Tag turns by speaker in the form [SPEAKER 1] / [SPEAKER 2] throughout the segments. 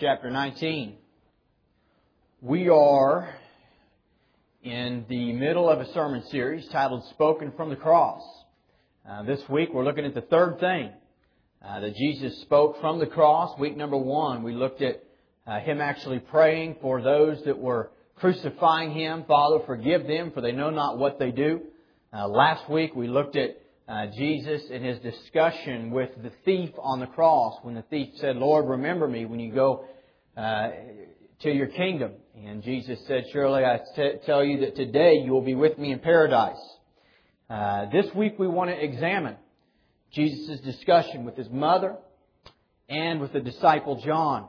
[SPEAKER 1] Chapter 19. We are in the middle of a sermon series titled Spoken from the Cross. Uh, this week we're looking at the third thing uh, that Jesus spoke from the cross. Week number one, we looked at uh, Him actually praying for those that were crucifying Him. Father, forgive them, for they know not what they do. Uh, last week we looked at uh, Jesus in his discussion with the thief on the cross when the thief said, Lord, remember me when you go uh, to your kingdom. And Jesus said, Surely I t- tell you that today you will be with me in paradise. Uh, this week we want to examine Jesus' discussion with his mother and with the disciple John.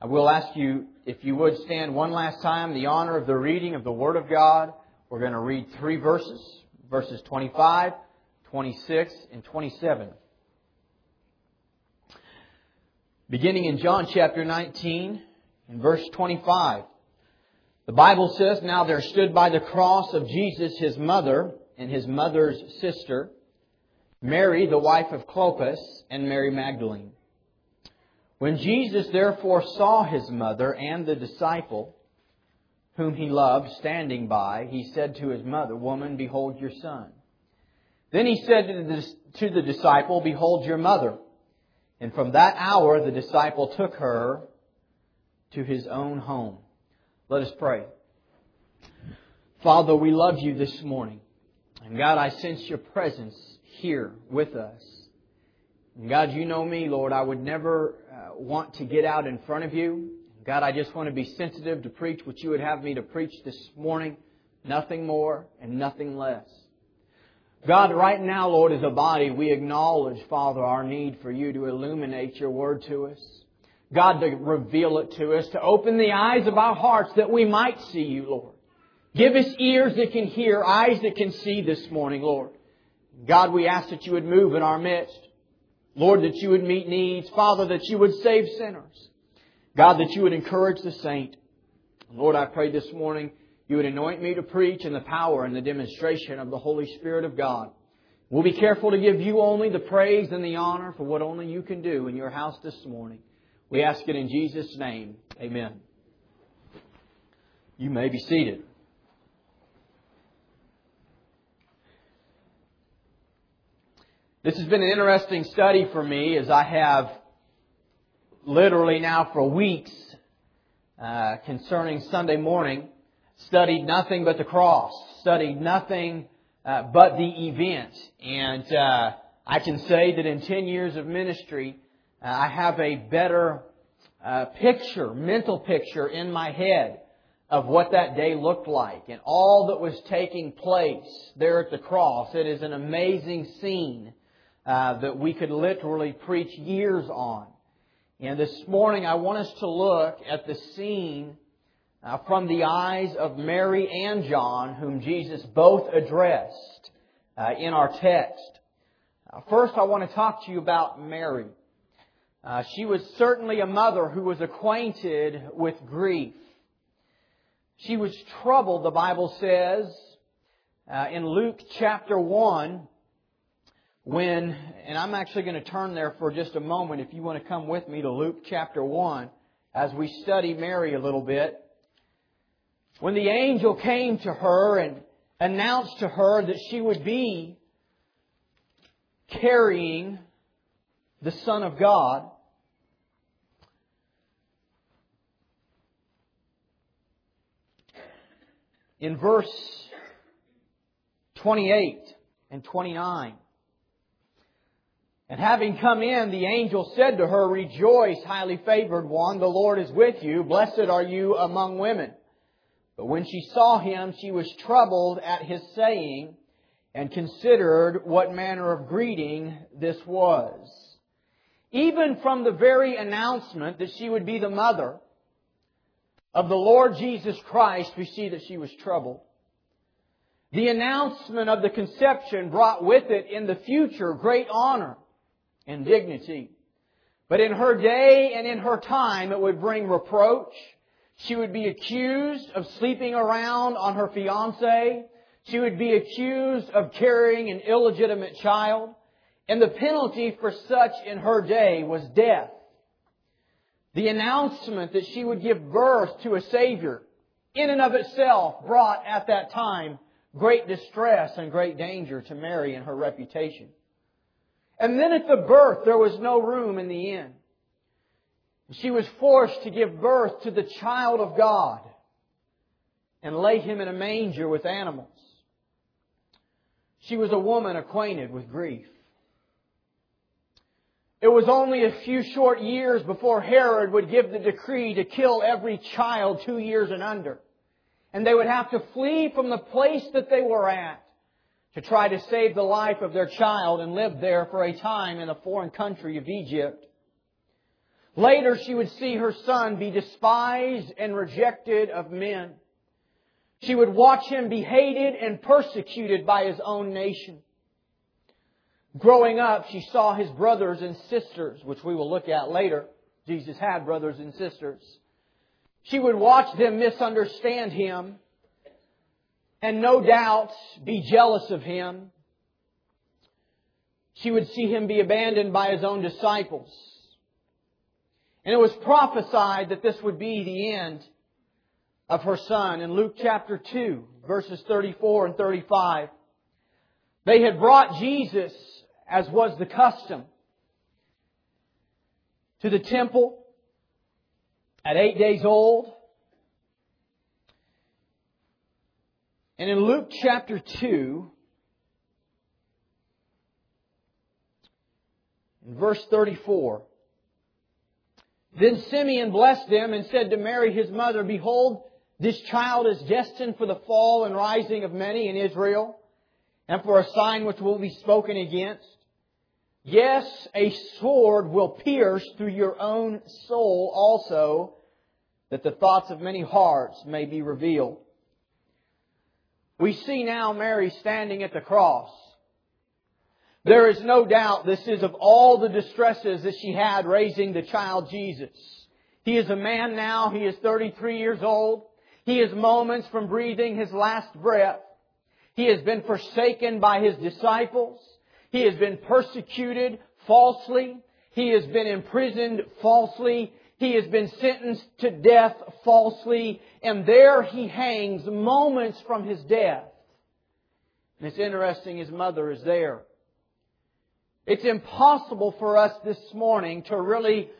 [SPEAKER 1] I will ask you if you would stand one last time the honor of the reading of the Word of God. We're going to read three verses, verses 25 26, and 27. Beginning in John chapter 19, in verse 25. The Bible says, Now there stood by the cross of Jesus his mother and his mother's sister, Mary, the wife of Clopas, and Mary Magdalene. When Jesus therefore saw his mother and the disciple, whom he loved, standing by, he said to his mother, Woman, behold your son. Then he said to the disciple, Behold your mother. And from that hour the disciple took her to his own home. Let us pray. Father, we love you this morning. And God, I sense your presence here with us. And God, you know me, Lord. I would never uh, want to get out in front of you. God, I just want to be sensitive to preach what you would have me to preach this morning. Nothing more and nothing less. God, right now, Lord, as a body, we acknowledge, Father, our need for you to illuminate your word to us. God, to reveal it to us, to open the eyes of our hearts that we might see you, Lord. Give us ears that can hear, eyes that can see this morning, Lord. God, we ask that you would move in our midst. Lord, that you would meet needs. Father, that you would save sinners. God, that you would encourage the saint. Lord, I pray this morning you would anoint me to preach in the power and the demonstration of the Holy Spirit of God. We'll be careful to give you only the praise and the honor for what only you can do in your house this morning. We ask it in Jesus' name. Amen. You may be seated. This has been an interesting study for me as I have literally now for weeks uh, concerning Sunday morning studied nothing but the cross, studied nothing uh, but the event. And uh, I can say that in 10 years of ministry, uh, I have a better uh, picture, mental picture in my head of what that day looked like and all that was taking place there at the cross. It is an amazing scene uh, that we could literally preach years on. And this morning I want us to look at the scene uh, from the eyes of Mary and John, whom Jesus both addressed uh, in our text. Uh, first, I want to talk to you about Mary. Uh, she was certainly a mother who was acquainted with grief. She was troubled, the Bible says, uh, in Luke chapter 1, when, and I'm actually going to turn there for just a moment if you want to come with me to Luke chapter 1 as we study Mary a little bit. When the angel came to her and announced to her that she would be carrying the Son of God, in verse 28 and 29, and having come in, the angel said to her, Rejoice, highly favored one, the Lord is with you. Blessed are you among women. But when she saw him, she was troubled at his saying and considered what manner of greeting this was. Even from the very announcement that she would be the mother of the Lord Jesus Christ, we see that she was troubled. The announcement of the conception brought with it in the future great honor and dignity. But in her day and in her time, it would bring reproach, she would be accused of sleeping around on her fiance. She would be accused of carrying an illegitimate child. And the penalty for such in her day was death. the announcement that she would give birth to a Savior, in and of itself brought at that time great distress and great danger to Mary and her reputation. And then at the birth, there was no room in the inn. She was forced to give birth to the child of God and lay him in a manger with animals. She was a woman acquainted with grief. It was only a few short years before Herod would give the decree to kill every child two years and under. And they would have to flee from the place that they were at to try to save the life of their child and live there for a time in a foreign country of Egypt. Later, she would see her son be despised and rejected of men. She would watch him be hated and persecuted by his own nation. Growing up, she saw his brothers and sisters, which we will look at later. Jesus had brothers and sisters. She would watch them misunderstand him and no doubt be jealous of him. She would see him be abandoned by his own disciples. And it was prophesied that this would be the end of her son in Luke chapter 2, verses 34 and 35. They had brought Jesus, as was the custom, to the temple at eight days old. And in Luke chapter 2, in verse 34, then Simeon blessed them and said to Mary his mother, Behold, this child is destined for the fall and rising of many in Israel, and for a sign which will be spoken against. Yes, a sword will pierce through your own soul also, that the thoughts of many hearts may be revealed. We see now Mary standing at the cross. There is no doubt this is of all the distresses that she had raising the child Jesus. He is a man now. He is 33 years old. He is moments from breathing his last breath. He has been forsaken by his disciples. He has been persecuted falsely. He has been imprisoned falsely. He has been sentenced to death falsely. And there he hangs moments from his death. And it's interesting, his mother is there. It's impossible for us this morning to really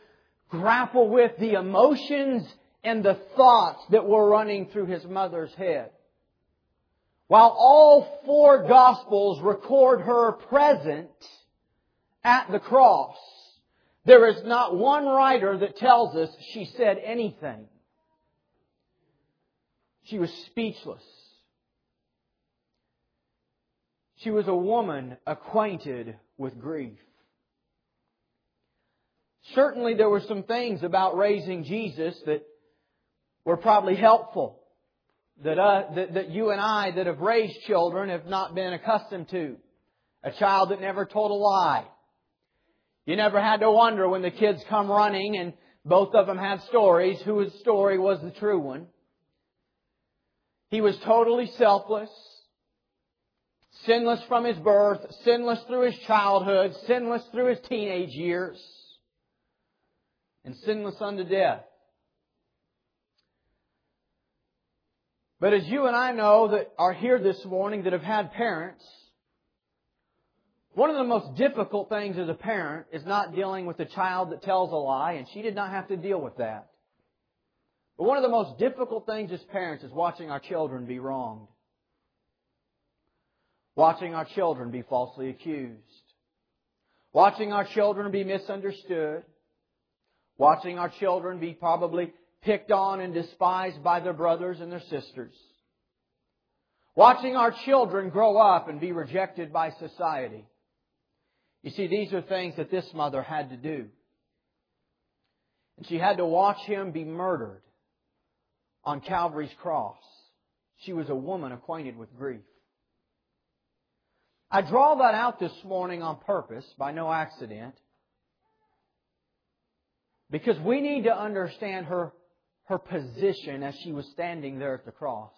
[SPEAKER 1] grapple with the emotions and the thoughts that were running through his mother's head. While all four Gospels record her present at the cross, there is not one writer that tells us she said anything. She was speechless. She was a woman acquainted with grief. Certainly there were some things about raising Jesus that were probably helpful that, uh, that, that you and I that have raised children have not been accustomed to. A child that never told a lie. You never had to wonder when the kids come running and both of them had stories whose story was the true one. He was totally selfless sinless from his birth, sinless through his childhood, sinless through his teenage years, and sinless unto death. But as you and I know that are here this morning that have had parents, one of the most difficult things as a parent is not dealing with a child that tells a lie, and she did not have to deal with that. But one of the most difficult things as parents is watching our children be wronged watching our children be falsely accused, watching our children be misunderstood, watching our children be probably picked on and despised by their brothers and their sisters, watching our children grow up and be rejected by society. You see, these are things that this mother had to do. And she had to watch him be murdered on Calvary's cross. She was a woman acquainted with grief. I draw that out this morning on purpose, by no accident, because we need to understand her, her position as she was standing there at the cross.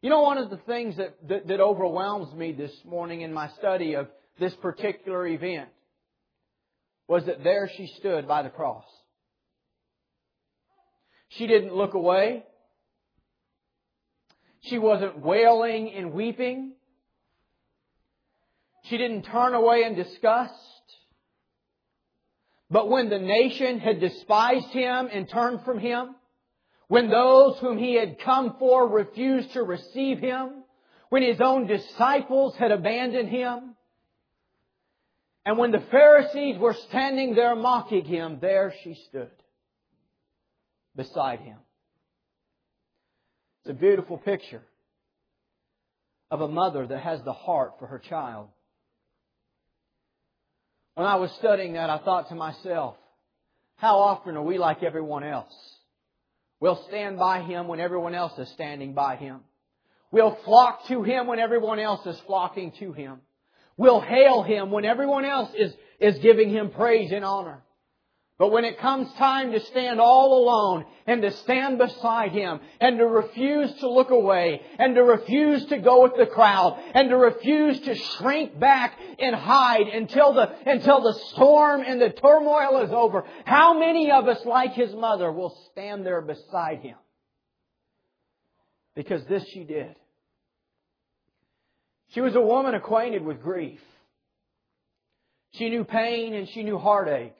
[SPEAKER 1] You know, one of the things that, that, that overwhelms me this morning in my study of this particular event was that there she stood by the cross. She didn't look away. She wasn't wailing and weeping. She didn't turn away in disgust. But when the nation had despised him and turned from him, when those whom he had come for refused to receive him, when his own disciples had abandoned him, and when the Pharisees were standing there mocking him, there she stood beside him. It's a beautiful picture of a mother that has the heart for her child. When I was studying that, I thought to myself, how often are we like everyone else? We'll stand by Him when everyone else is standing by Him. We'll flock to Him when everyone else is flocking to Him. We'll hail Him when everyone else is, is giving Him praise and honor. But when it comes time to stand all alone and to stand beside Him and to refuse to look away and to refuse to go with the crowd and to refuse to shrink back and hide until the, until the storm and the turmoil is over, how many of us, like His mother, will stand there beside Him? Because this she did. She was a woman acquainted with grief. She knew pain and she knew heartache.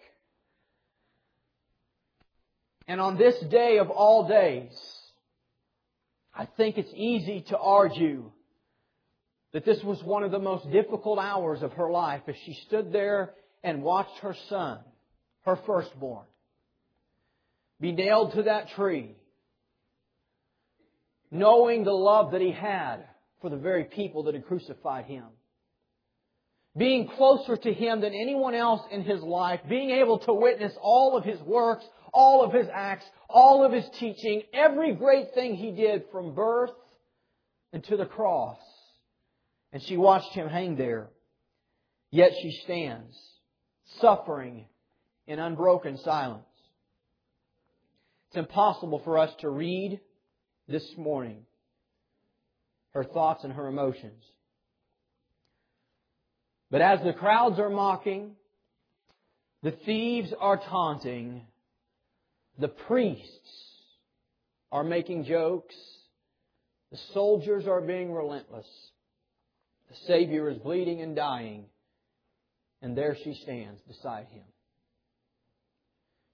[SPEAKER 1] And on this day of all days, I think it's easy to argue that this was one of the most difficult hours of her life as she stood there and watched her son, her firstborn, be nailed to that tree, knowing the love that he had for the very people that had crucified him. Being closer to him than anyone else in his life, being able to witness all of his works, all of his acts, all of his teaching, every great thing he did from birth and to the cross. And she watched him hang there. Yet she stands, suffering in unbroken silence. It's impossible for us to read this morning her thoughts and her emotions. But as the crowds are mocking, the thieves are taunting, the priests are making jokes. The soldiers are being relentless. The Savior is bleeding and dying. And there she stands beside him.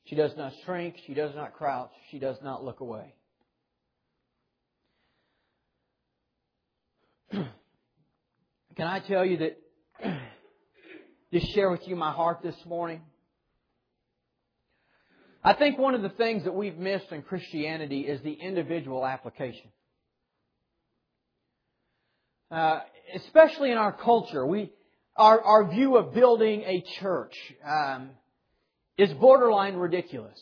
[SPEAKER 1] She does not shrink. She does not crouch. She does not look away. Can I tell you that, just share with you my heart this morning? I think one of the things that we've missed in Christianity is the individual application. Uh, especially in our culture, we our, our view of building a church um, is borderline ridiculous.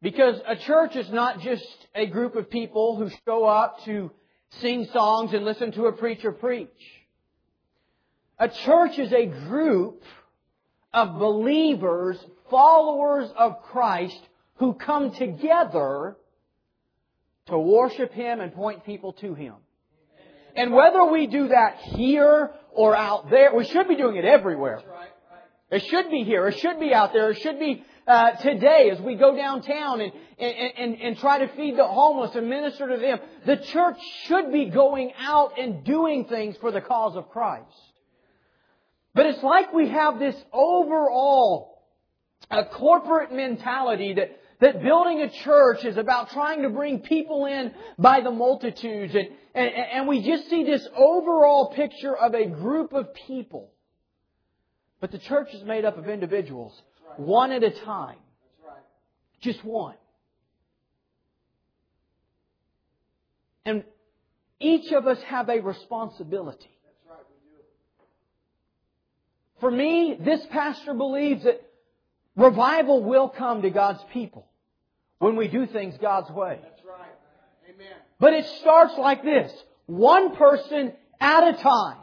[SPEAKER 1] Because a church is not just a group of people who show up to sing songs and listen to a preacher preach. A church is a group of believers, followers of Christ, who come together to worship Him and point people to Him. And whether we do that here or out there, we should be doing it everywhere. It should be here. It should be out there. It should be uh, today as we go downtown and, and, and, and try to feed the homeless and minister to them. The church should be going out and doing things for the cause of Christ. But it's like we have this overall a corporate mentality that, that building a church is about trying to bring people in by the multitudes. And, and, and we just see this overall picture of a group of people. But the church is made up of individuals, one at a time. Just one. And each of us have a responsibility. For me, this pastor believes that revival will come to God's people when we do things God's way.
[SPEAKER 2] That's right. Amen.
[SPEAKER 1] But it starts like this. One person at a time.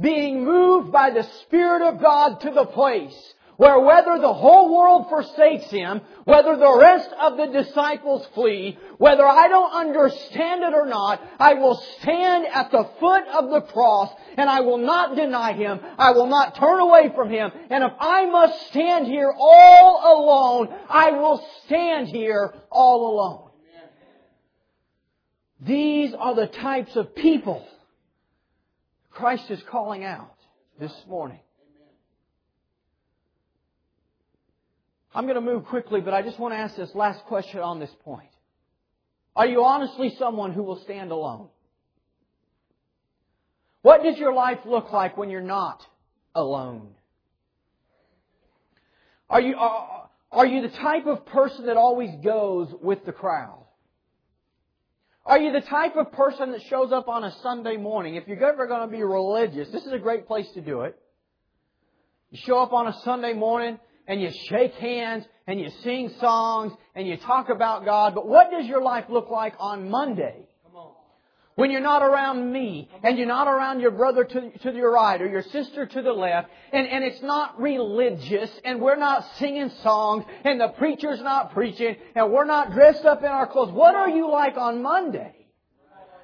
[SPEAKER 1] Being moved by the Spirit of God to the place where whether the whole world forsakes him, whether the rest of the disciples flee, whether I don't understand it or not, I will stand at the foot of the cross and I will not deny him. I will not turn away from him. And if I must stand here all alone, I will stand here all alone. These are the types of people Christ is calling out this morning. I'm going to move quickly, but I just want to ask this last question on this point. Are you honestly someone who will stand alone? What does your life look like when you're not alone? Are you, are, are you the type of person that always goes with the crowd? Are you the type of person that shows up on a Sunday morning? If you're ever going to be religious, this is a great place to do it. You show up on a Sunday morning and you shake hands and you sing songs and you talk about God, but what does your life look like on Monday? When you're not around me, and you're not around your brother to, to your right, or your sister to the left, and, and it's not religious, and we're not singing songs, and the preacher's not preaching, and we're not dressed up in our clothes, what are you like on Monday?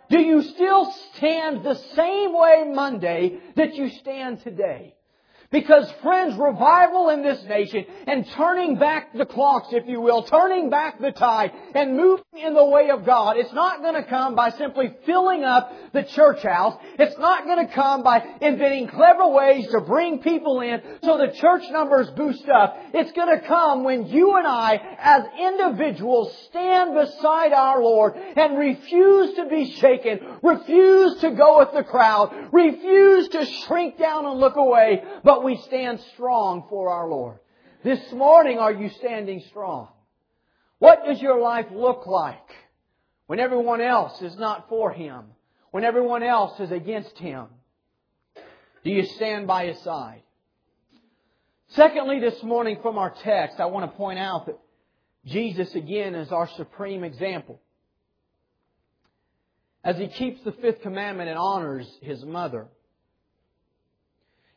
[SPEAKER 1] Do you still stand the same way Monday that you stand today? Because friends, revival in this nation and turning back the clocks, if you will, turning back the tide and moving in the way of God, it's not going to come by simply filling up the church house. It's not going to come by inventing clever ways to bring people in so the church numbers boost up. It's going to come when you and I, as individuals, stand beside our Lord and refuse to be shaken, refuse to go with the crowd, refuse to shrink down and look away, but we stand strong for our Lord. This morning, are you standing strong? What does your life look like when everyone else is not for Him? When everyone else is against Him? Do you stand by His side? Secondly, this morning from our text, I want to point out that Jesus again is our supreme example. As He keeps the fifth commandment and honors His mother.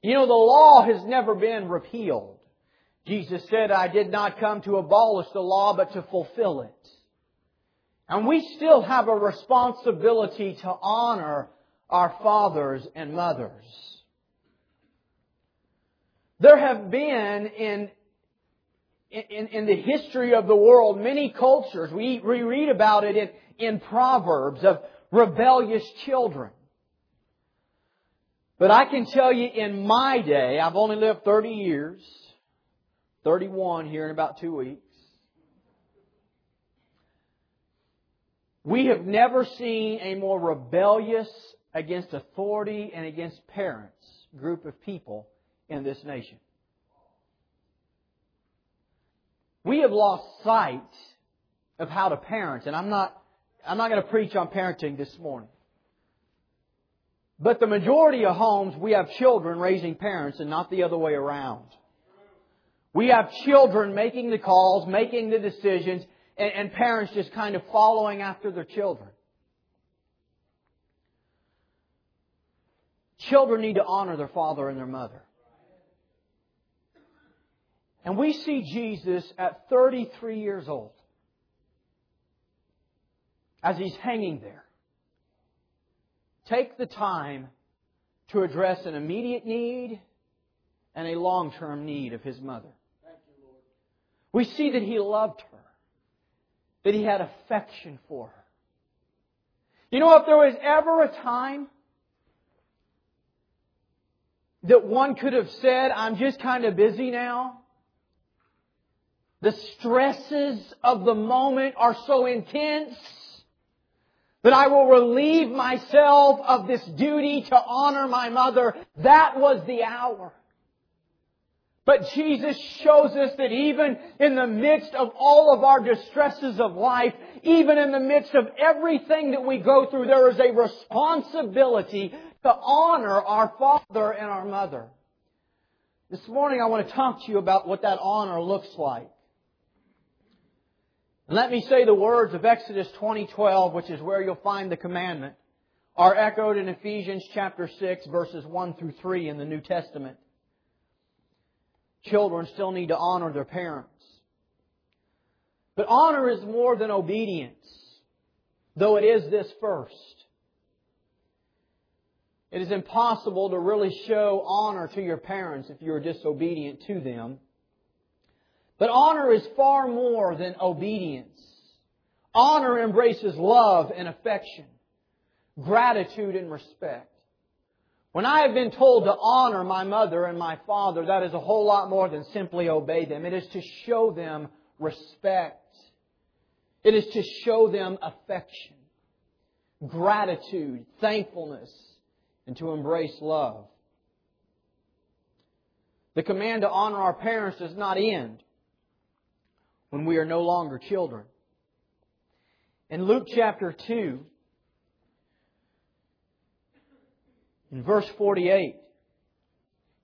[SPEAKER 1] You know, the law has never been repealed. Jesus said, I did not come to abolish the law, but to fulfill it. And we still have a responsibility to honor our fathers and mothers. There have been in, in, in the history of the world many cultures, we, we read about it in, in Proverbs, of rebellious children. But I can tell you in my day, I've only lived 30 years, 31 here in about two weeks. We have never seen a more rebellious against authority and against parents group of people in this nation. We have lost sight of how to parent, and I'm not, I'm not going to preach on parenting this morning. But the majority of homes, we have children raising parents and not the other way around. We have children making the calls, making the decisions, and, and parents just kind of following after their children. Children need to honor their father and their mother. And we see Jesus at 33 years old as he's hanging there take the time to address an immediate need and a long term need of his mother. we see that he loved her, that he had affection for her. You know, if there was ever a time that one could have said, I'm just kind of busy now, the stresses of the moment are so intense that I will relieve myself of this duty to honor my mother. That was the hour. But Jesus shows us that even in the midst of all of our distresses of life, even in the midst of everything that we go through, there is a responsibility to honor our father and our mother. This morning I want to talk to you about what that honor looks like. And let me say the words of Exodus 20:12, which is where you'll find the commandment, are echoed in Ephesians chapter 6 verses 1 through 3 in the New Testament. children still need to honor their parents. But honor is more than obedience, though it is this first. It is impossible to really show honor to your parents if you are disobedient to them. But honor is far more than obedience. Honor embraces love and affection, gratitude and respect. When I have been told to honor my mother and my father, that is a whole lot more than simply obey them. It is to show them respect. It is to show them affection, gratitude, thankfulness, and to embrace love. The command to honor our parents does not end when we are no longer children. In Luke chapter 2, in verse 48,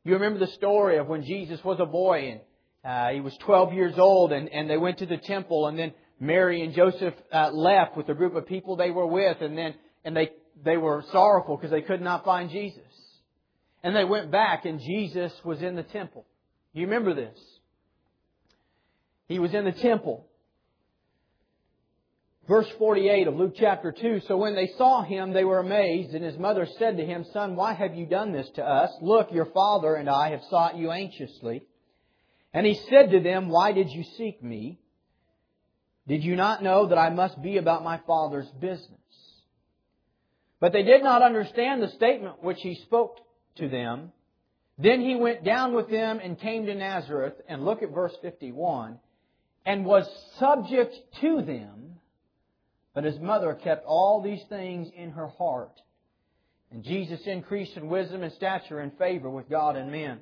[SPEAKER 1] you remember the story of when Jesus was a boy and uh, he was 12 years old and, and they went to the temple and then Mary and Joseph uh, left with the group of people they were with and then and they they were sorrowful because they could not find Jesus. And they went back and Jesus was in the temple. You remember this? He was in the temple. Verse 48 of Luke chapter 2, So when they saw him, they were amazed, and his mother said to him, Son, why have you done this to us? Look, your father and I have sought you anxiously. And he said to them, Why did you seek me? Did you not know that I must be about my father's business? But they did not understand the statement which he spoke to them. Then he went down with them and came to Nazareth, and look at verse 51, and was subject to them, but his mother kept all these things in her heart. And Jesus increased in wisdom and stature and favor with God and men.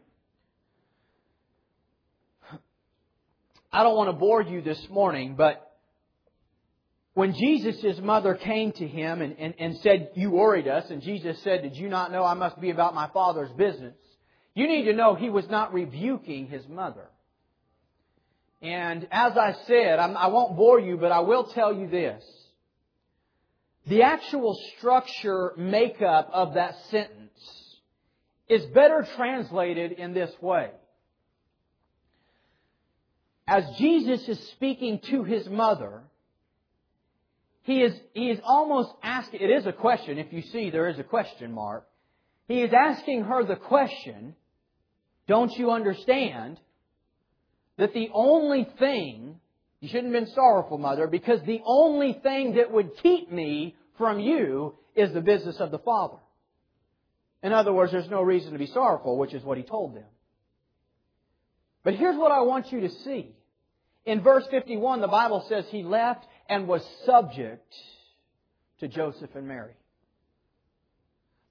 [SPEAKER 1] I don't want to bore you this morning, but when Jesus' mother came to him and, and, and said, You worried us, and Jesus said, Did you not know I must be about my Father's business? You need to know he was not rebuking his mother. And as I said, I'm, I will not bore you, but I will tell you this. The actual structure makeup of that sentence is better translated in this way. As Jesus is speaking to his mother, he is, he is almost asking, it is a question, if you see there is a question mark. He is asking her the question, don't you understand that the only thing, you shouldn't have been sorrowful, mother, because the only thing that would keep me from you is the business of the Father. In other words, there's no reason to be sorrowful, which is what he told them. But here's what I want you to see. In verse 51, the Bible says he left and was subject to Joseph and Mary.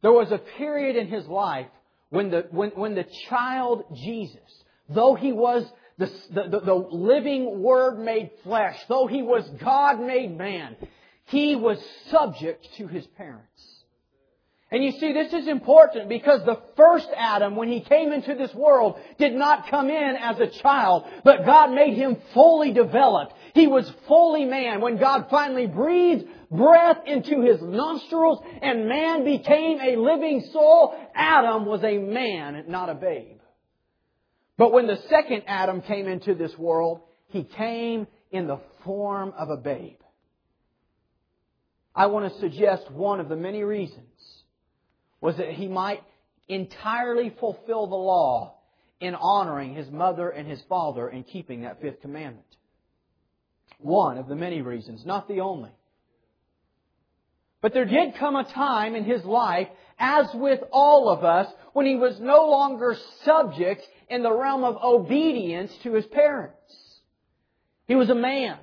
[SPEAKER 1] There was a period in his life when the, when, when the child Jesus, though he was the, the, the living Word made flesh, though he was God made man, he was subject to his parents. And you see, this is important because the first Adam, when he came into this world, did not come in as a child, but God made him fully developed. He was fully man. When God finally breathed breath into his nostrils and man became a living soul, Adam was a man, not a babe. But when the second Adam came into this world, he came in the form of a babe. I want to suggest one of the many reasons was that he might entirely fulfill the law in honoring his mother and his father and keeping that fifth commandment. One of the many reasons, not the only. But there did come a time in his life, as with all of us, when he was no longer subject in the realm of obedience to his parents. He was a man,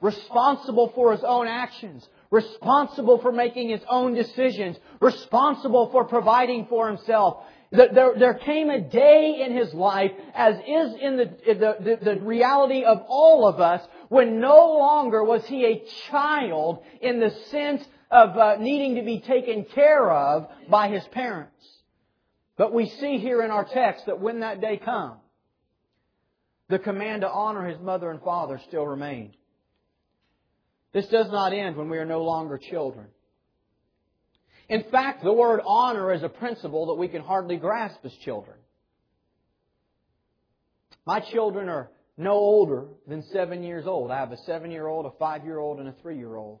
[SPEAKER 1] responsible for his own actions, responsible for making his own decisions, responsible for providing for himself. There, there came a day in his life, as is in the, the, the, reality of all of us, when no longer was he a child in the sense of uh, needing to be taken care of by his parents. But we see here in our text that when that day comes, the command to honor his mother and father still remained. This does not end when we are no longer children. In fact, the word honor is a principle that we can hardly grasp as children. My children are no older than seven years old. I have a seven year old, a five year old, and a three year old.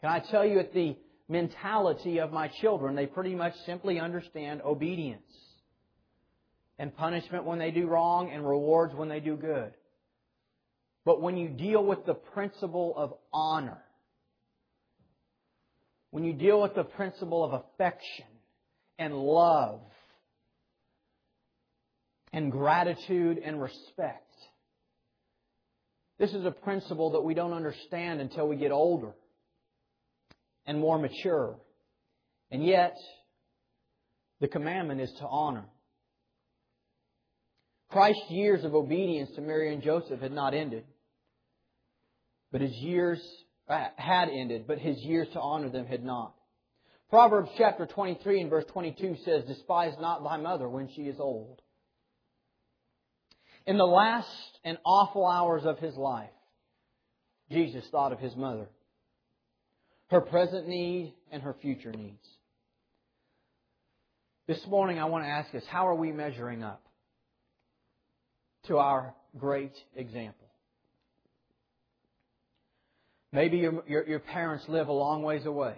[SPEAKER 1] Can I tell you at the mentality of my children, they pretty much simply understand obedience and punishment when they do wrong and rewards when they do good. But when you deal with the principle of honor, when you deal with the principle of affection and love and gratitude and respect. This is a principle that we don't understand until we get older and more mature. And yet, the commandment is to honor. Christ's years of obedience to Mary and Joseph had not ended, but his years uh, had ended, but his years to honor them had not. Proverbs chapter 23 and verse 22 says, Despise not thy mother when she is old. In the last and awful hours of his life, Jesus thought of his mother, her present need and her future needs. This morning, I want to ask us how are we measuring up to our great example? Maybe your, your, your, parents live a long ways away.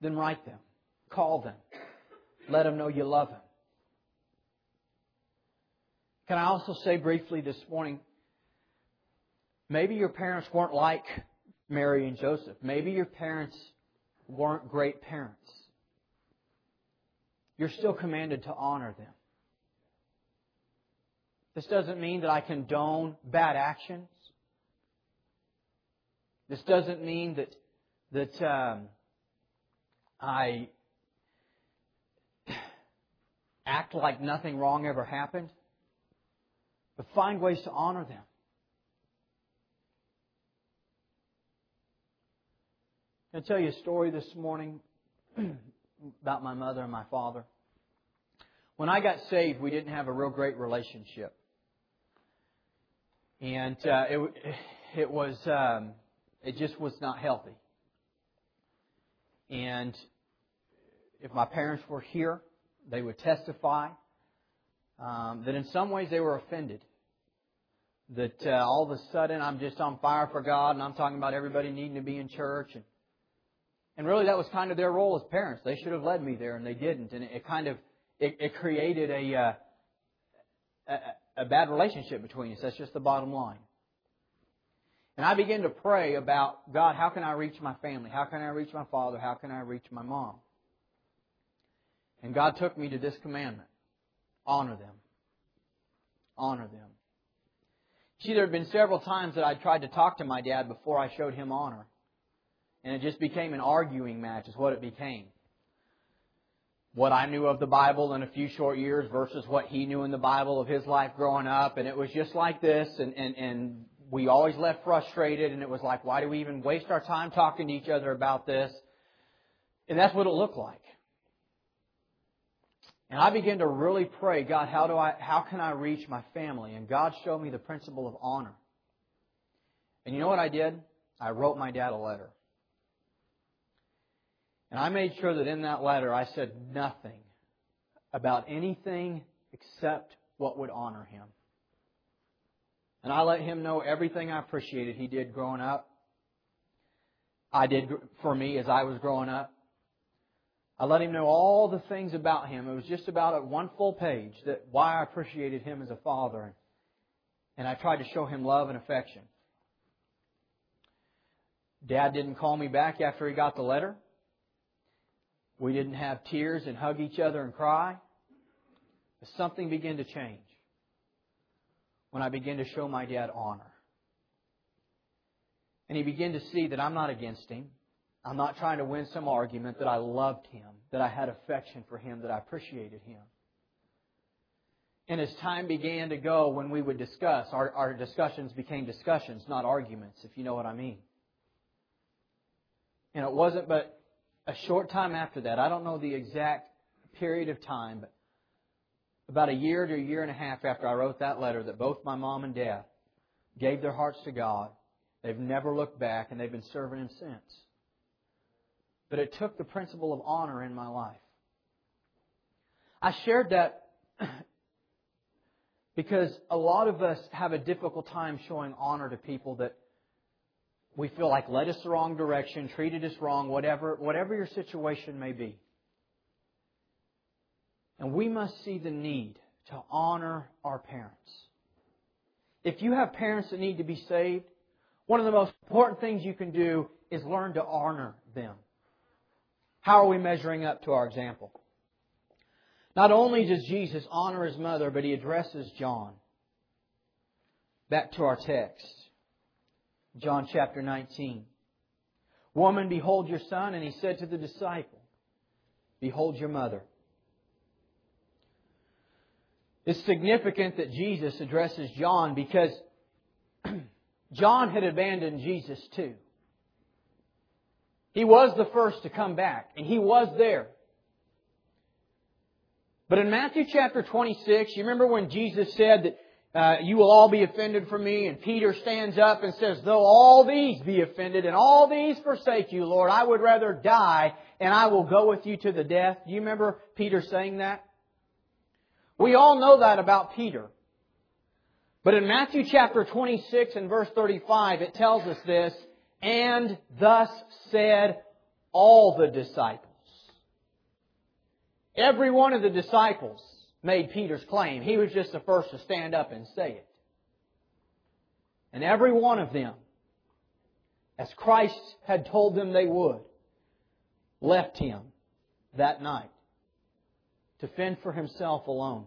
[SPEAKER 1] Then write them, call them, let them know you love them. Can I also say briefly this morning, maybe your parents weren't like Mary and Joseph. Maybe your parents weren't great parents. You're still commanded to honor them. This doesn't mean that I condone bad actions. This doesn't mean that that um, I act like nothing wrong ever happened. But find ways to honor them. Can I tell you a story this morning about my mother and my father? When I got saved, we didn't have a real great relationship. And uh, it, it was, um, it just was not healthy. And if my parents were here, they would testify um, that in some ways they were offended that uh, all of a sudden I'm just on fire for God and I'm talking about everybody needing to be in church and and really that was kind of their role as parents. They should have led me there and they didn't and it, kind of it, it created a, uh, a a bad relationship between us. That's just the bottom line. And I began to pray about God, how can I reach my family? How can I reach my father? How can I reach my mom? And God took me to this commandment. Honor them. Honor them. See, there had been several times that I tried to talk to my dad before I showed him honor. And it just became an arguing match, is what it became. What I knew of the Bible in a few short years versus what he knew in the Bible of his life growing up. And it was just like this. And, and, and we always left frustrated. And it was like, why do we even waste our time talking to each other about this? And that's what it looked like. And I began to really pray, God, how do I, how can I reach my family? And God showed me the principle of honor. And you know what I did? I wrote my dad a letter. And I made sure that in that letter I said nothing about anything except what would honor him. And I let him know everything I appreciated he did growing up. I did for me as I was growing up. I let him know all the things about him. It was just about a one full page that why I appreciated him as a father. And I tried to show him love and affection. Dad didn't call me back after he got the letter. We didn't have tears and hug each other and cry. But something began to change when I began to show my dad honor. And he began to see that I'm not against him. I'm not trying to win some argument that I loved him, that I had affection for him, that I appreciated him. And as time began to go, when we would discuss, our, our discussions became discussions, not arguments, if you know what I mean. And it wasn't but a short time after that, I don't know the exact period of time, but about a year to a year and a half after I wrote that letter, that both my mom and dad gave their hearts to God. They've never looked back, and they've been serving Him since. But it took the principle of honor in my life. I shared that Because a lot of us have a difficult time showing honor to people that we feel like led us the wrong direction, treated us wrong, whatever, whatever your situation may be. And we must see the need to honor our parents. If you have parents that need to be saved, one of the most important things you can do is learn to honor them. How are we measuring up to our example? Not only does Jesus honor his mother, but he addresses John. Back to our text. John chapter 19. Woman, behold your son. And he said to the disciple, Behold your mother. It's significant that Jesus addresses John because John had abandoned Jesus too. He was the first to come back, and he was there. But in Matthew chapter 26, you remember when Jesus said that uh, you will all be offended for me, and Peter stands up and says, though all these be offended and all these forsake you, Lord, I would rather die and I will go with you to the death. Do you remember Peter saying that? We all know that about Peter. But in Matthew chapter 26 and verse 35, it tells us this, and thus said all the disciples. Every one of the disciples made Peter's claim. He was just the first to stand up and say it. And every one of them, as Christ had told them they would, left him that night to fend for himself alone.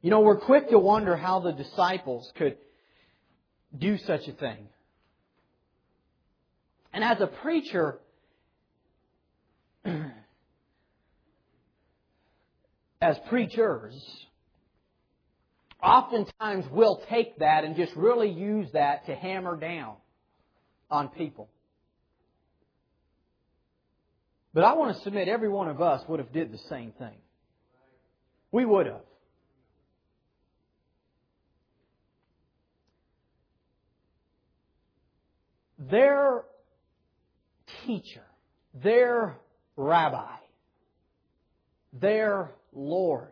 [SPEAKER 1] You know, we're quick to wonder how the disciples could do such a thing. And as a preacher, as preachers, oftentimes we'll take that and just really use that to hammer down on people. But I want to submit every one of us would have did the same thing. We would have. Their teacher, their rabbi, their Lord,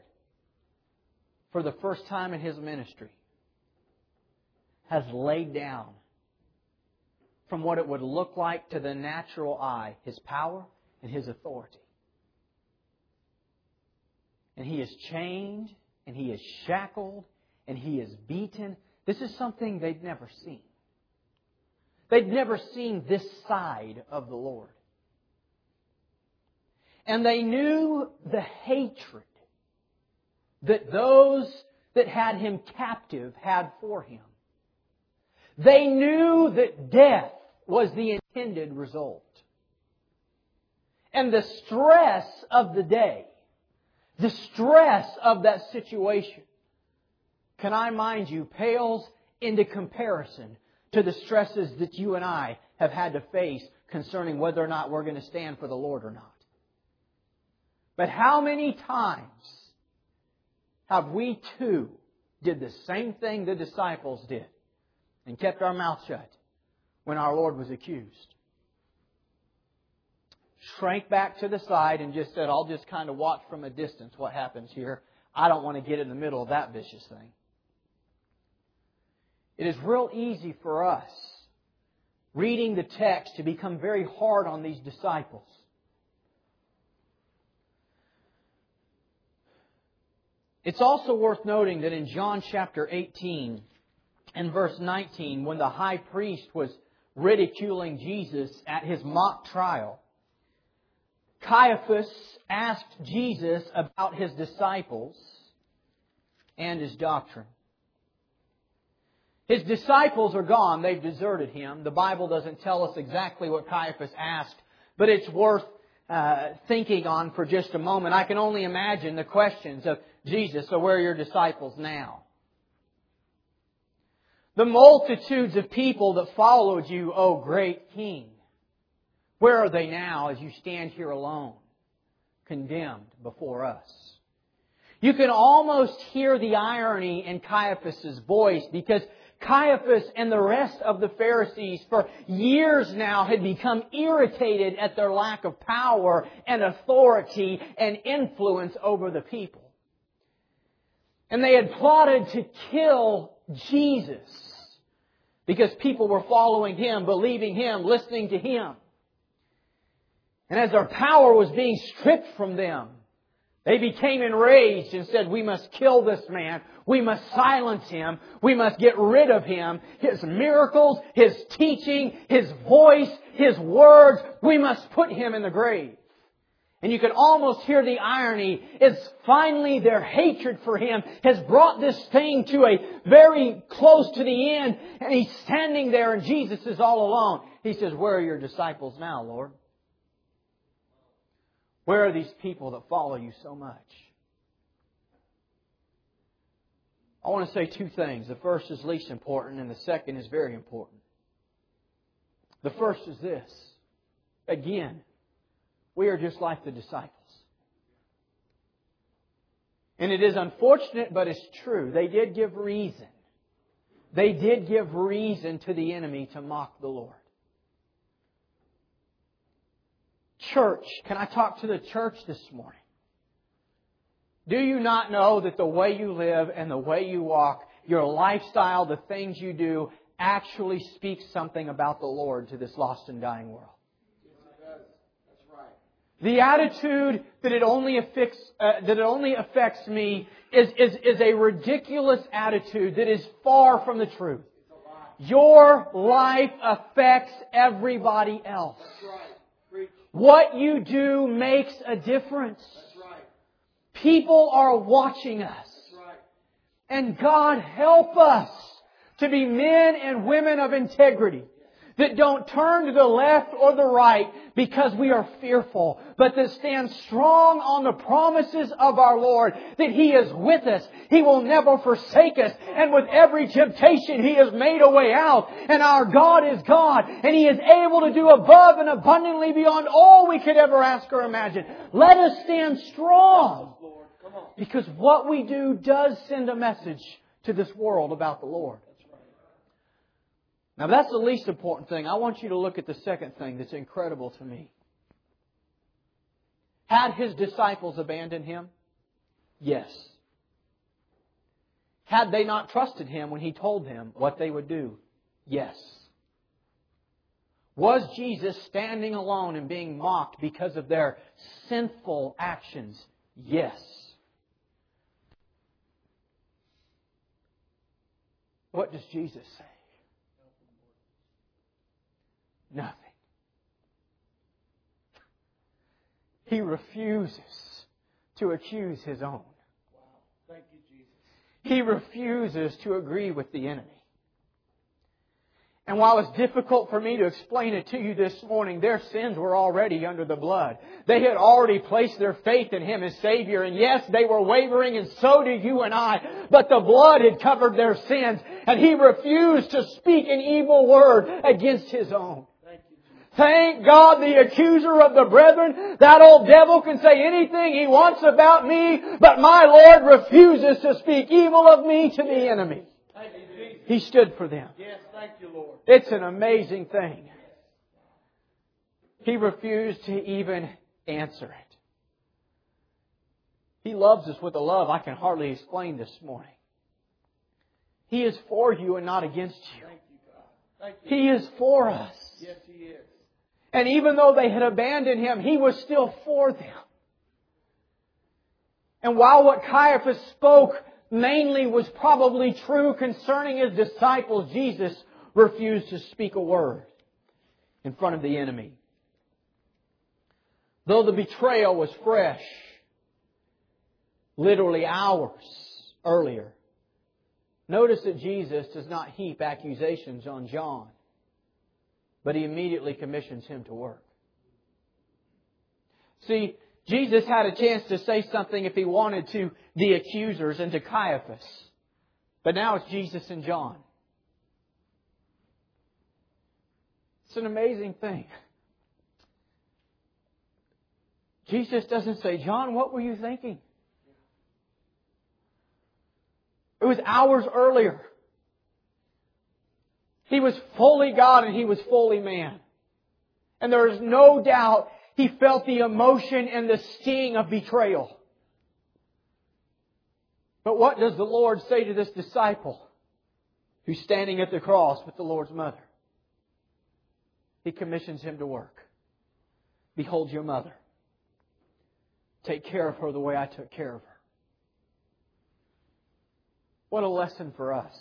[SPEAKER 1] for the first time in his ministry, has laid down from what it would look like to the natural eye his power and his authority. And he is chained, and he is shackled, and he is beaten. This is something they'd never seen. They'd never seen this side of the Lord. And they knew the hatred that those that had him captive had for him. They knew that death was the intended result. And the stress of the day, the stress of that situation, can I mind you, pales into comparison to the stresses that you and I have had to face concerning whether or not we're going to stand for the Lord or not. But how many times have we too did the same thing the disciples did and kept our mouth shut when our Lord was accused. Shrank back to the side and just said, I'll just kind of watch from a distance what happens here. I don't want to get in the middle of that vicious thing. It is real easy for us, reading the text, to become very hard on these disciples. It's also worth noting that in John chapter 18 and verse 19, when the high priest was ridiculing Jesus at his mock trial, Caiaphas asked Jesus about his disciples and his doctrine. His disciples are gone. They've deserted him. The Bible doesn't tell us exactly what Caiaphas asked, but it's worth uh, thinking on for just a moment. I can only imagine the questions of Jesus, so where are your disciples now? The multitudes of people that followed you, O great King, where are they now as you stand here alone, condemned before us? You can almost hear the irony in Caiaphas' voice because Caiaphas and the rest of the Pharisees for years now had become irritated at their lack of power and authority and influence over the people. And they had plotted to kill Jesus because people were following him, believing him, listening to him. And as their power was being stripped from them, they became enraged and said, we must kill this man. We must silence him. We must get rid of him. His miracles, his teaching, his voice, his words, we must put him in the grave. And you can almost hear the irony is finally their hatred for him has brought this thing to a very close to the end and he's standing there and Jesus is all alone. He says, where are your disciples now, Lord? Where are these people that follow you so much? I want to say two things. The first is least important and the second is very important. The first is this. Again, we are just like the disciples. And it is unfortunate, but it's true. They did give reason. They did give reason to the enemy to mock the Lord. Church, can I talk to the church this morning? Do you not know that the way you live and the way you walk, your lifestyle, the things you do, actually speaks something about the Lord to this lost and dying world? The attitude that it only affects, uh, that it only affects me is, is, is a ridiculous attitude that is far from the truth. Your life affects everybody else. What you do makes a difference. People are watching us. And God help us to be men and women of integrity that don't turn to the left or the right because we are fearful, but that stand strong on the promises of our Lord, that He is with us. He will never forsake us. And with every temptation, He has made a way out. And our God is God. And He is able to do above and abundantly beyond all we could ever ask or imagine. Let us stand strong. Because what we do does send a message to this world about the Lord. Now that's the least important thing. I want you to look at the second thing that's incredible to me. Had his disciples abandoned him? Yes. Had they not trusted him when he told them what they would do? Yes. Was Jesus standing alone and being mocked because of their sinful actions? Yes. What does Jesus say? Nothing. He refuses to accuse his own. Thank you, Jesus. He refuses to agree with the enemy. And while it's difficult for me to explain it to you this morning, their sins were already under the blood. They had already placed their faith in Him as Savior. And yes, they were wavering, and so do you and I. But the blood had covered their sins, and He refused to speak an evil word against His own. Thank God the accuser of the brethren, that old devil can say anything he wants about me, but my Lord refuses to speak evil of me to the enemy. He stood for them.
[SPEAKER 2] Yes, thank you, Lord.
[SPEAKER 1] It's an amazing thing. He refused to even answer it. He loves us with a love I can hardly explain this morning. He is for you and not against you.
[SPEAKER 2] Thank you, God. Thank
[SPEAKER 1] you. He is for us.
[SPEAKER 2] Yes, He is.
[SPEAKER 1] And even though they had abandoned him, he was still for them. And while what Caiaphas spoke mainly was probably true concerning his disciples, Jesus refused to speak a word in front of the enemy. Though the betrayal was fresh, literally hours earlier, notice that Jesus does not heap accusations on John but he immediately commissions him to work. See, Jesus had a chance to say something if he wanted to the accusers and to Caiaphas. But now it's Jesus and John. It's an amazing thing. Jesus doesn't say, John, what were you thinking? It was hours earlier. He was fully God and he was fully man. And there is no doubt he felt the emotion and the sting of betrayal. But what does the Lord say to this disciple who's standing at the cross with the Lord's mother? He commissions him to work. Behold your mother. Take care of her the way I took care of her. What a lesson for us.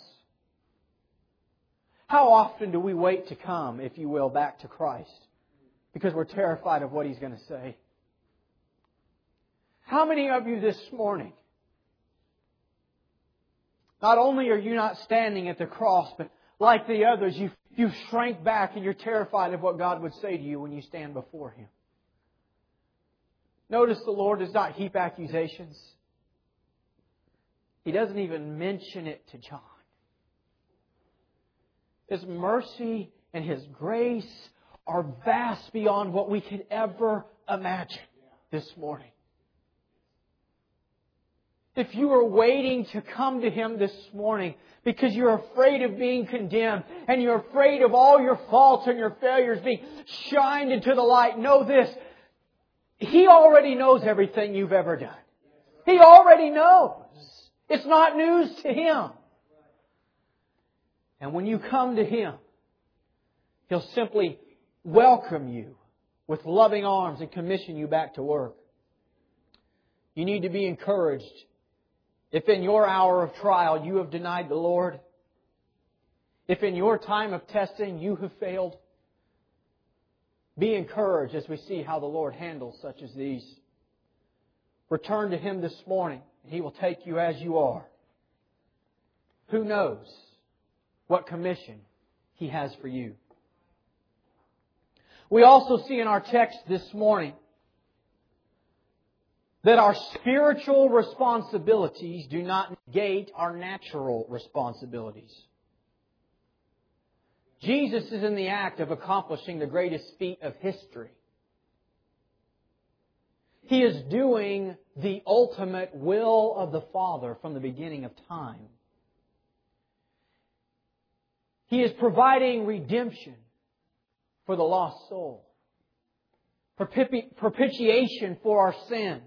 [SPEAKER 1] How often do we wait to come, if you will, back to Christ? Because we're terrified of what He's going to say. How many of you this morning, not only are you not standing at the cross, but like the others, you, you shrank back and you're terrified of what God would say to you when you stand before Him. Notice the Lord does not heap accusations. He doesn't even mention it to John. His mercy and His grace are vast beyond what we could ever imagine this morning. If you are waiting to come to Him this morning because you're afraid of being condemned and you're afraid of all your faults and your failures being shined into the light, know this. He already knows everything you've ever done. He already knows. It's not news to Him. And when you come to Him, He'll simply welcome you with loving arms and commission you back to work. You need to be encouraged. If in your hour of trial you have denied the Lord, if in your time of testing you have failed, be encouraged as we see how the Lord handles such as these. Return to Him this morning, and He will take you as you are. Who knows what commission He has for you? We also see in our text this morning that our spiritual responsibilities do not negate our natural responsibilities. Jesus is in the act of accomplishing the greatest feat of history. He is doing the ultimate will of the Father from the beginning of time. He is providing redemption for the lost soul, propitiation for our sins,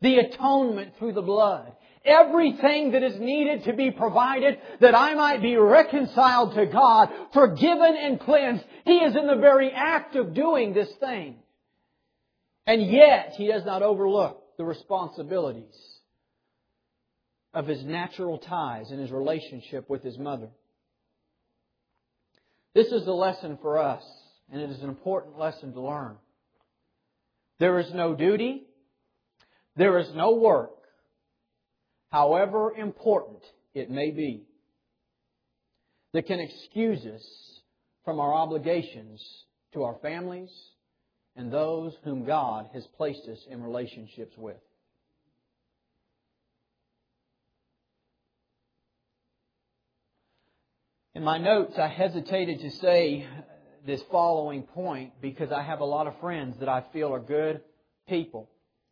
[SPEAKER 1] the atonement through the blood, everything that is needed to be provided that I might be reconciled to God, forgiven and cleansed. He is in the very act of doing this thing. And yet, He does not overlook the responsibilities of His natural ties and His relationship with His mother. This is a lesson for us, and it is an important lesson to learn. There is no duty, there is no work however important it may be, that can excuse us from our obligations to our families and those whom God has placed us in relationships with. In my notes, I hesitated to say this following point because I have a lot of friends that I feel are good people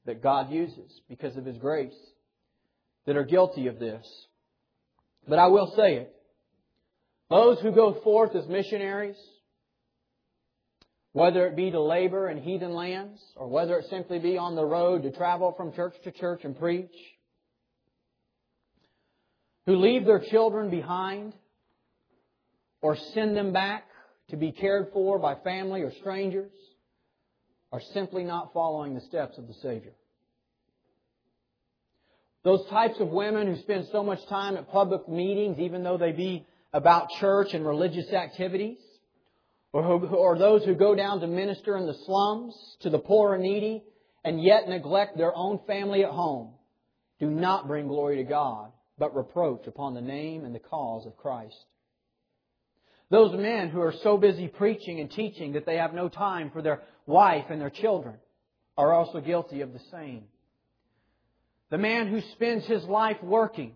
[SPEAKER 1] that God uses because of His grace that are guilty of this. But I will say it. Those who go forth as missionaries, whether it be to labor in heathen lands, or whether it simply be on the road to travel from church to church and preach, who leave their children behind, or send them back to be cared for by family or strangers, are simply not following the steps of the Savior. Those types of women who spend so much time at public meetings, even though they be about church and religious activities, or, who, or those who go down to minister in the slums to the poor and needy, and yet neglect their own family at home, do not bring glory to God, but reproach upon the name and the cause of Christ. Those men who are so busy preaching and teaching that they have no time for their wife and their children are also guilty of the same. The man who spends his life working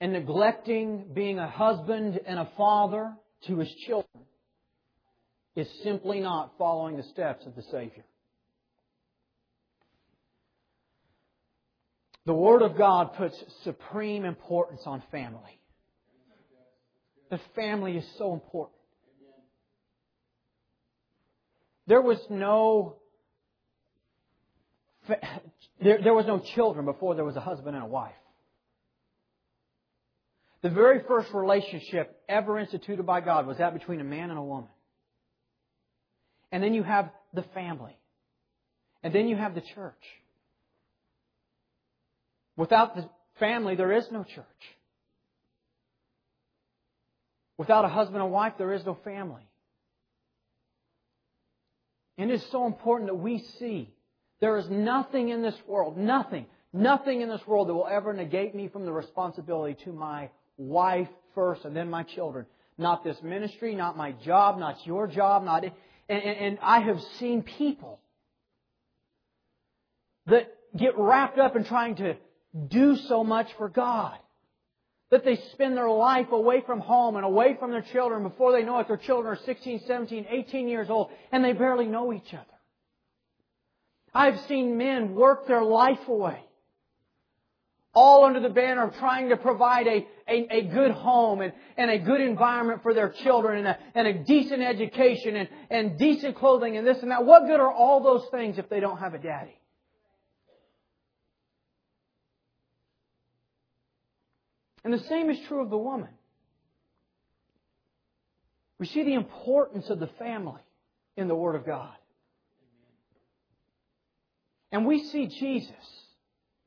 [SPEAKER 1] and neglecting being a husband and a father to his children is simply not following the steps of the Savior. The Word of God puts supreme importance on family. The family is so important. There was no there, there was no children before there was a husband and a wife. The very first relationship ever instituted by God was that between a man and a woman. And then you have the family. And then you have the church. Without the family, there is no church. Without a husband and wife, there is no family. And it is so important that we see there is nothing in this world, nothing, nothing in this world that will ever negate me from the responsibility to my wife first and then my children. Not this ministry, not my job, not your job, not. And, and, and I have seen people that get wrapped up in trying to do so much for God. That they spend their life away from home and away from their children. Before they know it, their children are 16, 17, 18 years old, and they barely know each other. I've seen men work their life away. All under the banner of trying to provide a, a, a good home and, and a good environment for their children and a, and a decent education and, and decent clothing and this and that. What good are all those things if they don't have a daddy? And the same is true of the woman. We see the importance of the family in the Word of God. And we see Jesus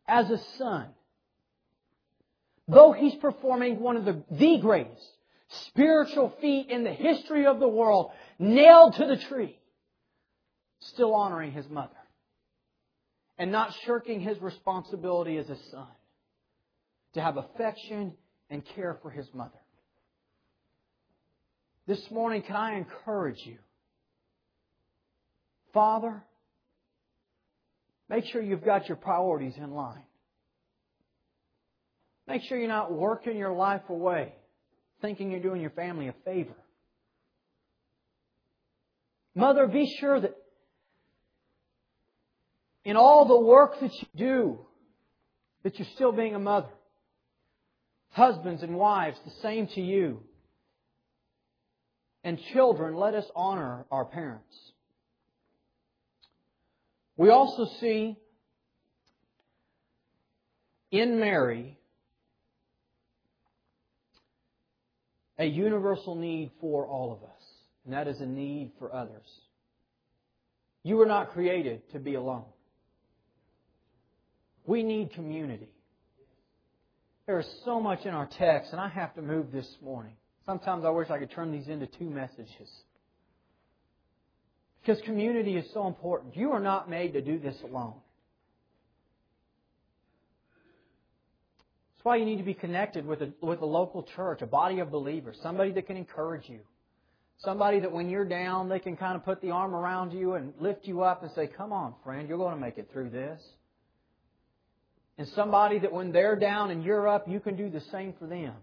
[SPEAKER 1] as a son. Though he's performing one of the, the greatest spiritual feat in the history of the world, nailed to the tree, still honoring his mother and not shirking his responsibility as a son to have affection and care for his mother. This morning, can I encourage you? Father, make sure you've got your priorities in line. Make sure you're not working your life away, thinking you're doing your family a favor. Mother, be sure that in all the work that you do, that you're still being a mother. Husbands and wives, the same to you. And children, let us honor our parents. We also see in Mary a universal need for all of us, and that is a need for others. You were not created to be alone. We need community. There is so much in our text, and I have to move this morning. Sometimes I wish I could turn these into two messages. Because community is so important. You are not made to do this alone. That's why you need to be connected with a, with a local church, a body of believers, somebody that can encourage you. Somebody that when you're down, they can kind of put the arm around you and lift you up and say, Come on, friend, you're going to make it through this and somebody that when they're down and you're up, you can do the same for them.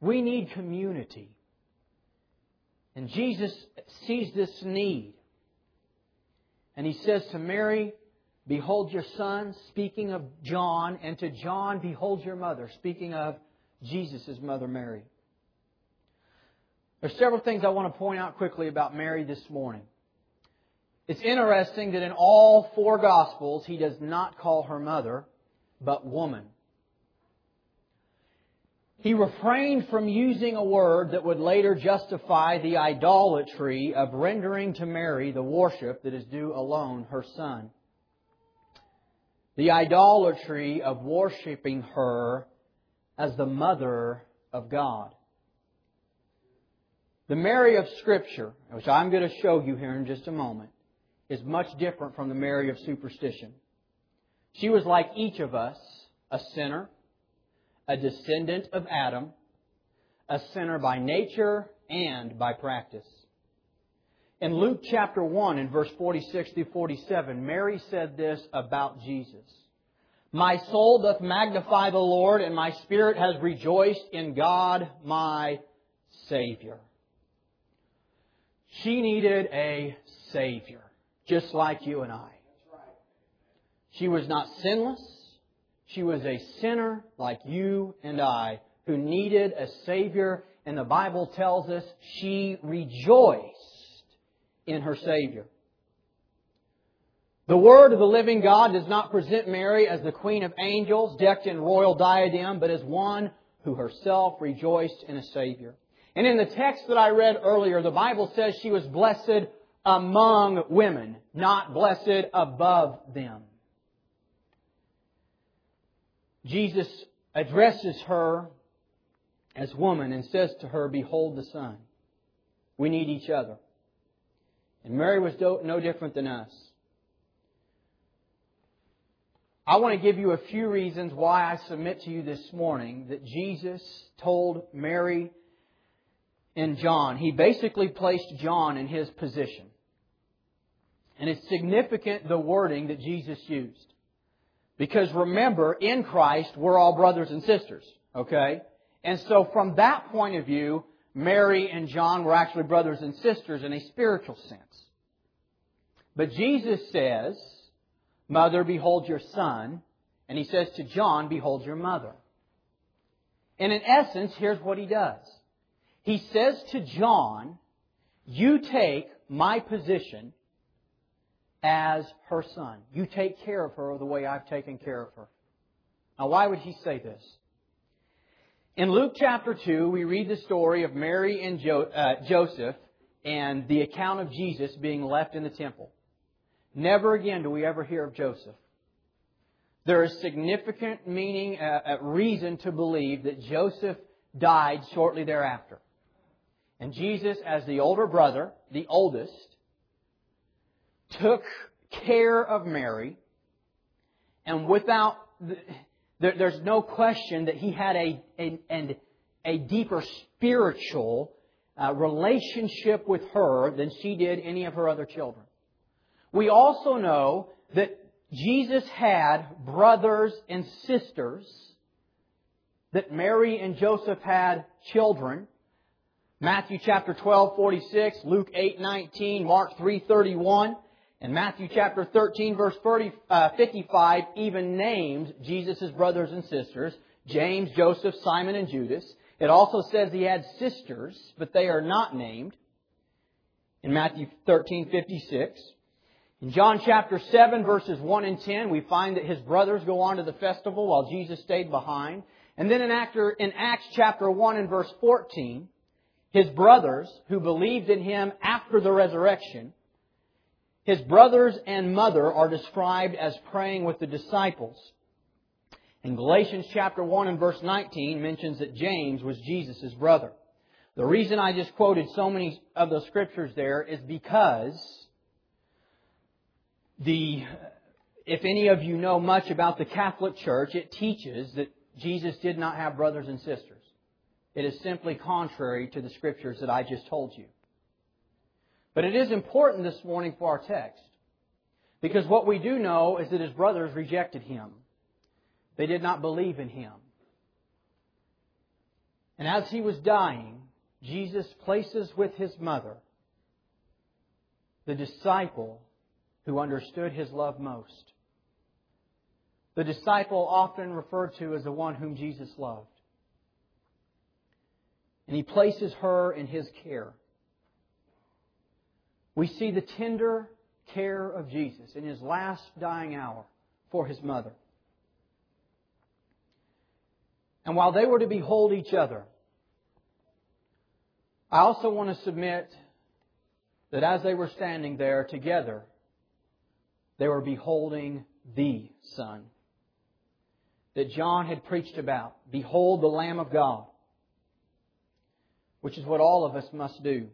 [SPEAKER 1] We need community. And Jesus sees this need. And he says to Mary, Behold your son, speaking of John, and to John, Behold your mother, speaking of Jesus' mother Mary. There's several things I want to point out quickly about Mary this morning. It's interesting that in all four Gospels, he does not call her mother, but woman. He refrained from using a word that would later justify the idolatry of rendering to Mary the worship that is due alone her son. The idolatry of worshiping her as the mother of God. The Mary of Scripture, which I'm going to show you here in just a moment, is much different from the Mary of superstition. She was like each of us, a sinner, a descendant of Adam, a sinner by nature and by practice. In Luke chapter 1 in verse 46 through 47, Mary said this about Jesus. My soul doth magnify the Lord, and my spirit has rejoiced in God my Savior. She needed a Savior just like you and I. She was not sinless. She was a sinner like you and I who needed a Savior, and the Bible tells us she rejoiced in her Savior. The Word of the living God does not present Mary as the Queen of Angels, decked in royal diadem, but as one who herself rejoiced in a Savior. And in the text that I read earlier, the Bible says she was blessed among women, not blessed above them. Jesus addresses her as woman and says to her, Behold the Son. We need each other. And Mary was no different than us. I want to give you a few reasons why I submit to you this morning that Jesus told Mary and John. He basically placed John in his position. And it's significant the wording that Jesus used. Because remember, in Christ, we're all brothers and sisters. Okay? And so from that point of view, Mary and John were actually brothers and sisters in a spiritual sense. But Jesus says, Mother, behold your son. And he says to John, Behold your mother. And in essence, here's what he does. He says to John, You take my position as her son. You take care of her the way I've taken care of her. Now, why would he say this? In Luke chapter 2, we read the story of Mary and jo- uh, Joseph and the account of Jesus being left in the temple. Never again do we ever hear of Joseph. There is significant meaning, uh, uh, reason to believe that Joseph died shortly thereafter. And Jesus, as the older brother, the oldest, took care of Mary, and without, there's no question that he had a, a, a deeper spiritual uh, relationship with her than she did any of her other children. We also know that Jesus had brothers and sisters, that Mary and Joseph had children. Matthew chapter 12, 46, Luke 8, 19, Mark 3, 31, and Matthew chapter 13, verse 30, uh, 55 even names Jesus' brothers and sisters, James, Joseph, Simon, and Judas. It also says he had sisters, but they are not named in Matthew 13, 56. In John chapter 7 verses 1 and 10, we find that his brothers go on to the festival while Jesus stayed behind. And then in, Acts chapter 1 and verse 14, his brothers who believed in him after the resurrection, his brothers and mother are described as praying with the disciples. In Galatians chapter 1 and verse 19 mentions that James was Jesus' brother. The reason I just quoted so many of those scriptures there is because the, if any of you know much about the Catholic Church, it teaches that Jesus did not have brothers and sisters. It is simply contrary to the scriptures that I just told you. But it is important this morning for our text. Because what we do know is that his brothers rejected him. They did not believe in him. And as he was dying, Jesus places with his mother the disciple who understood his love most. The disciple often referred to as the one whom Jesus loved. And he places her in his care. We see the tender care of Jesus in his last dying hour for his mother. And while they were to behold each other, I also want to submit that as they were standing there together, they were beholding the Son that John had preached about. Behold the Lamb of God, which is what all of us must do.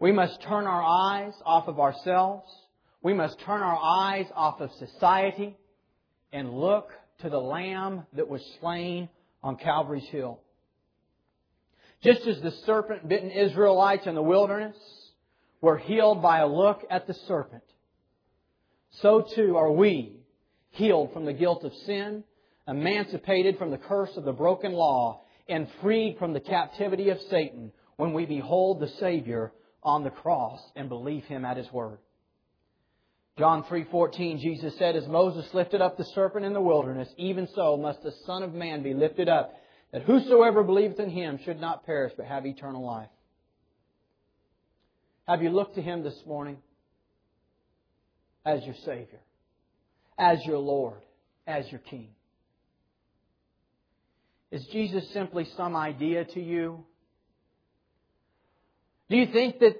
[SPEAKER 1] We must turn our eyes off of ourselves. We must turn our eyes off of society and look to the Lamb that was slain on Calvary's Hill. Just as the serpent bitten Israelites in the wilderness were healed by a look at the serpent, so too are we healed from the guilt of sin, emancipated from the curse of the broken law, and freed from the captivity of Satan when we behold the Savior on the cross and believe him at his word. John 3:14 Jesus said as Moses lifted up the serpent in the wilderness even so must the son of man be lifted up that whosoever believeth in him should not perish but have eternal life. Have you looked to him this morning? as your Savior, as your Lord, as your King? Is Jesus simply some idea to you? Do you think that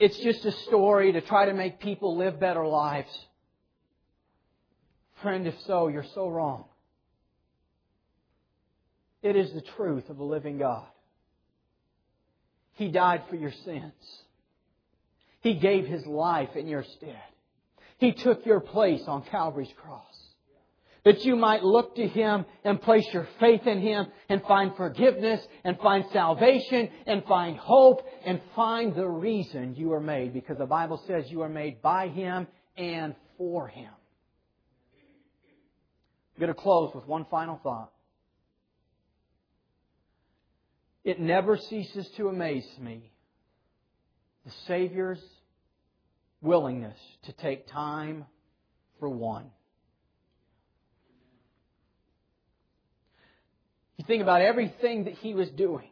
[SPEAKER 1] it's just a story to try to make people live better lives? Friend, if so, you're so wrong. It is the truth of the living God. He died for your sins. He gave His life in your stead. He took your place on Calvary's cross. That you might look to Him and place your faith in Him and find forgiveness and find salvation and find hope and find the reason you are made. Because the Bible says you are made by Him and for Him. I'm going to close with one final thought. It never ceases to amaze me the Savior's willingness to take time for one. You think about everything that he was doing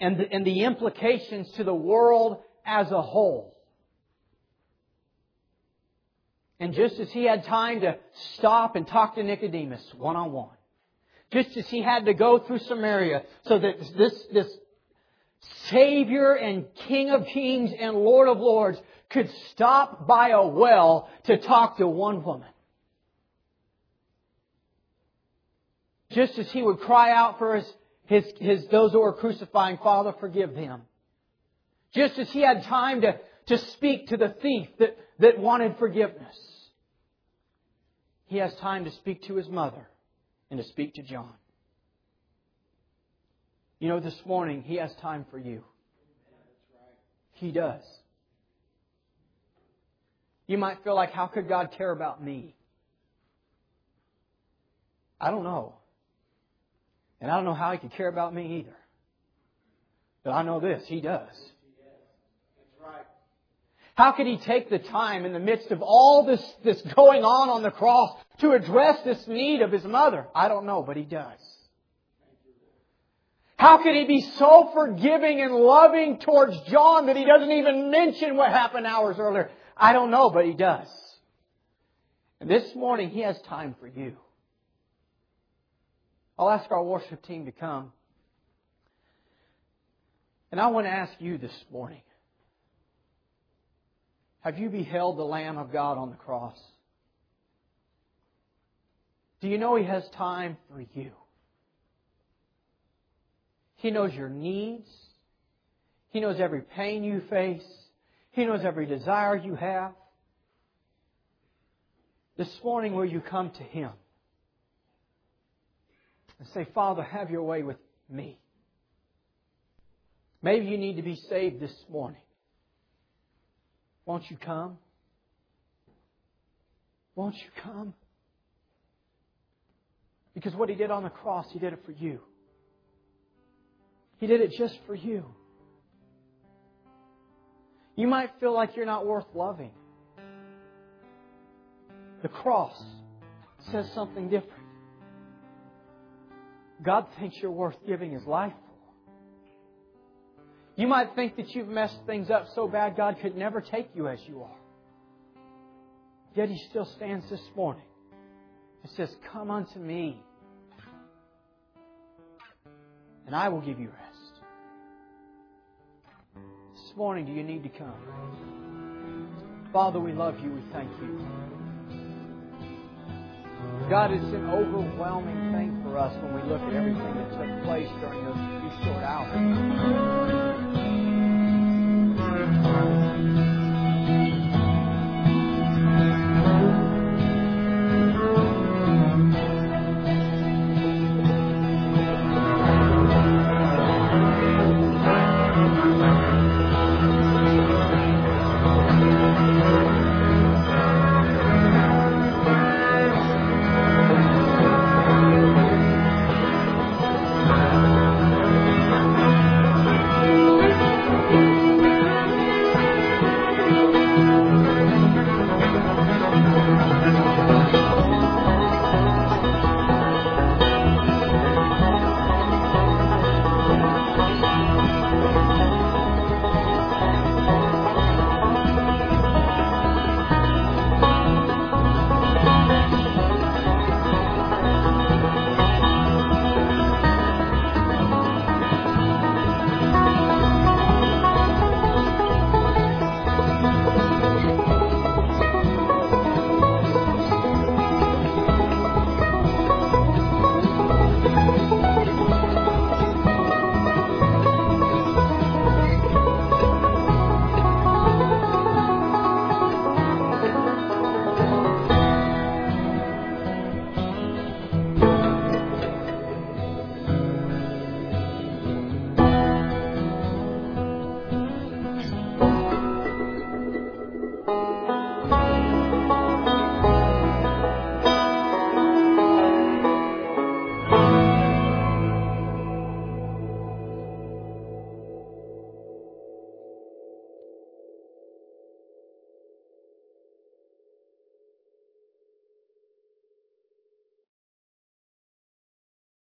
[SPEAKER 1] and the, and the implications to the world as a whole. And just as he had time to stop and talk to Nicodemus one on one, just as he had to go through Samaria so that this, this Savior and King of Kings and Lord of Lords could stop by a well to talk to one woman. Just as he would cry out for his, his, his those who were crucifying, Father, forgive them. Just as he had time to, to speak to the thief that, that wanted forgiveness. He has time to speak to his mother and to speak to John. You know, this morning, He has time for you. He does. You might feel like, how could God care about me? I don't know. And I don't know how He could care about me either. But I know this, He does. How could he take the time in the midst of all this, this going on on the cross to address this need of his mother? I don't know, but he does. How could he be so forgiving and loving towards John that he doesn't even mention what happened hours earlier? I don't know, but he does. And this morning he has time for you. I'll ask our worship team to come. And I want to ask you this morning have you beheld the Lamb of God on the cross? Do you know He has time for you? He knows your needs. He knows every pain you face. He knows every desire you have. This morning, will you come to Him and say, Father, have your way with me? Maybe you need to be saved this morning. Won't you come? Won't you come? Because what He did on the cross, He did it for you. He did it just for you. You might feel like you're not worth loving. The cross says something different. God thinks you're worth giving His life for. you might think that you've messed things up so bad God could never take you as you are. Yet He still stands this morning and says, Come unto me, and I will give you rest. This morning, do you need to come? Father, we love you. We thank you. God, it's an overwhelming thing for us when we look at everything that took place during those few short hours.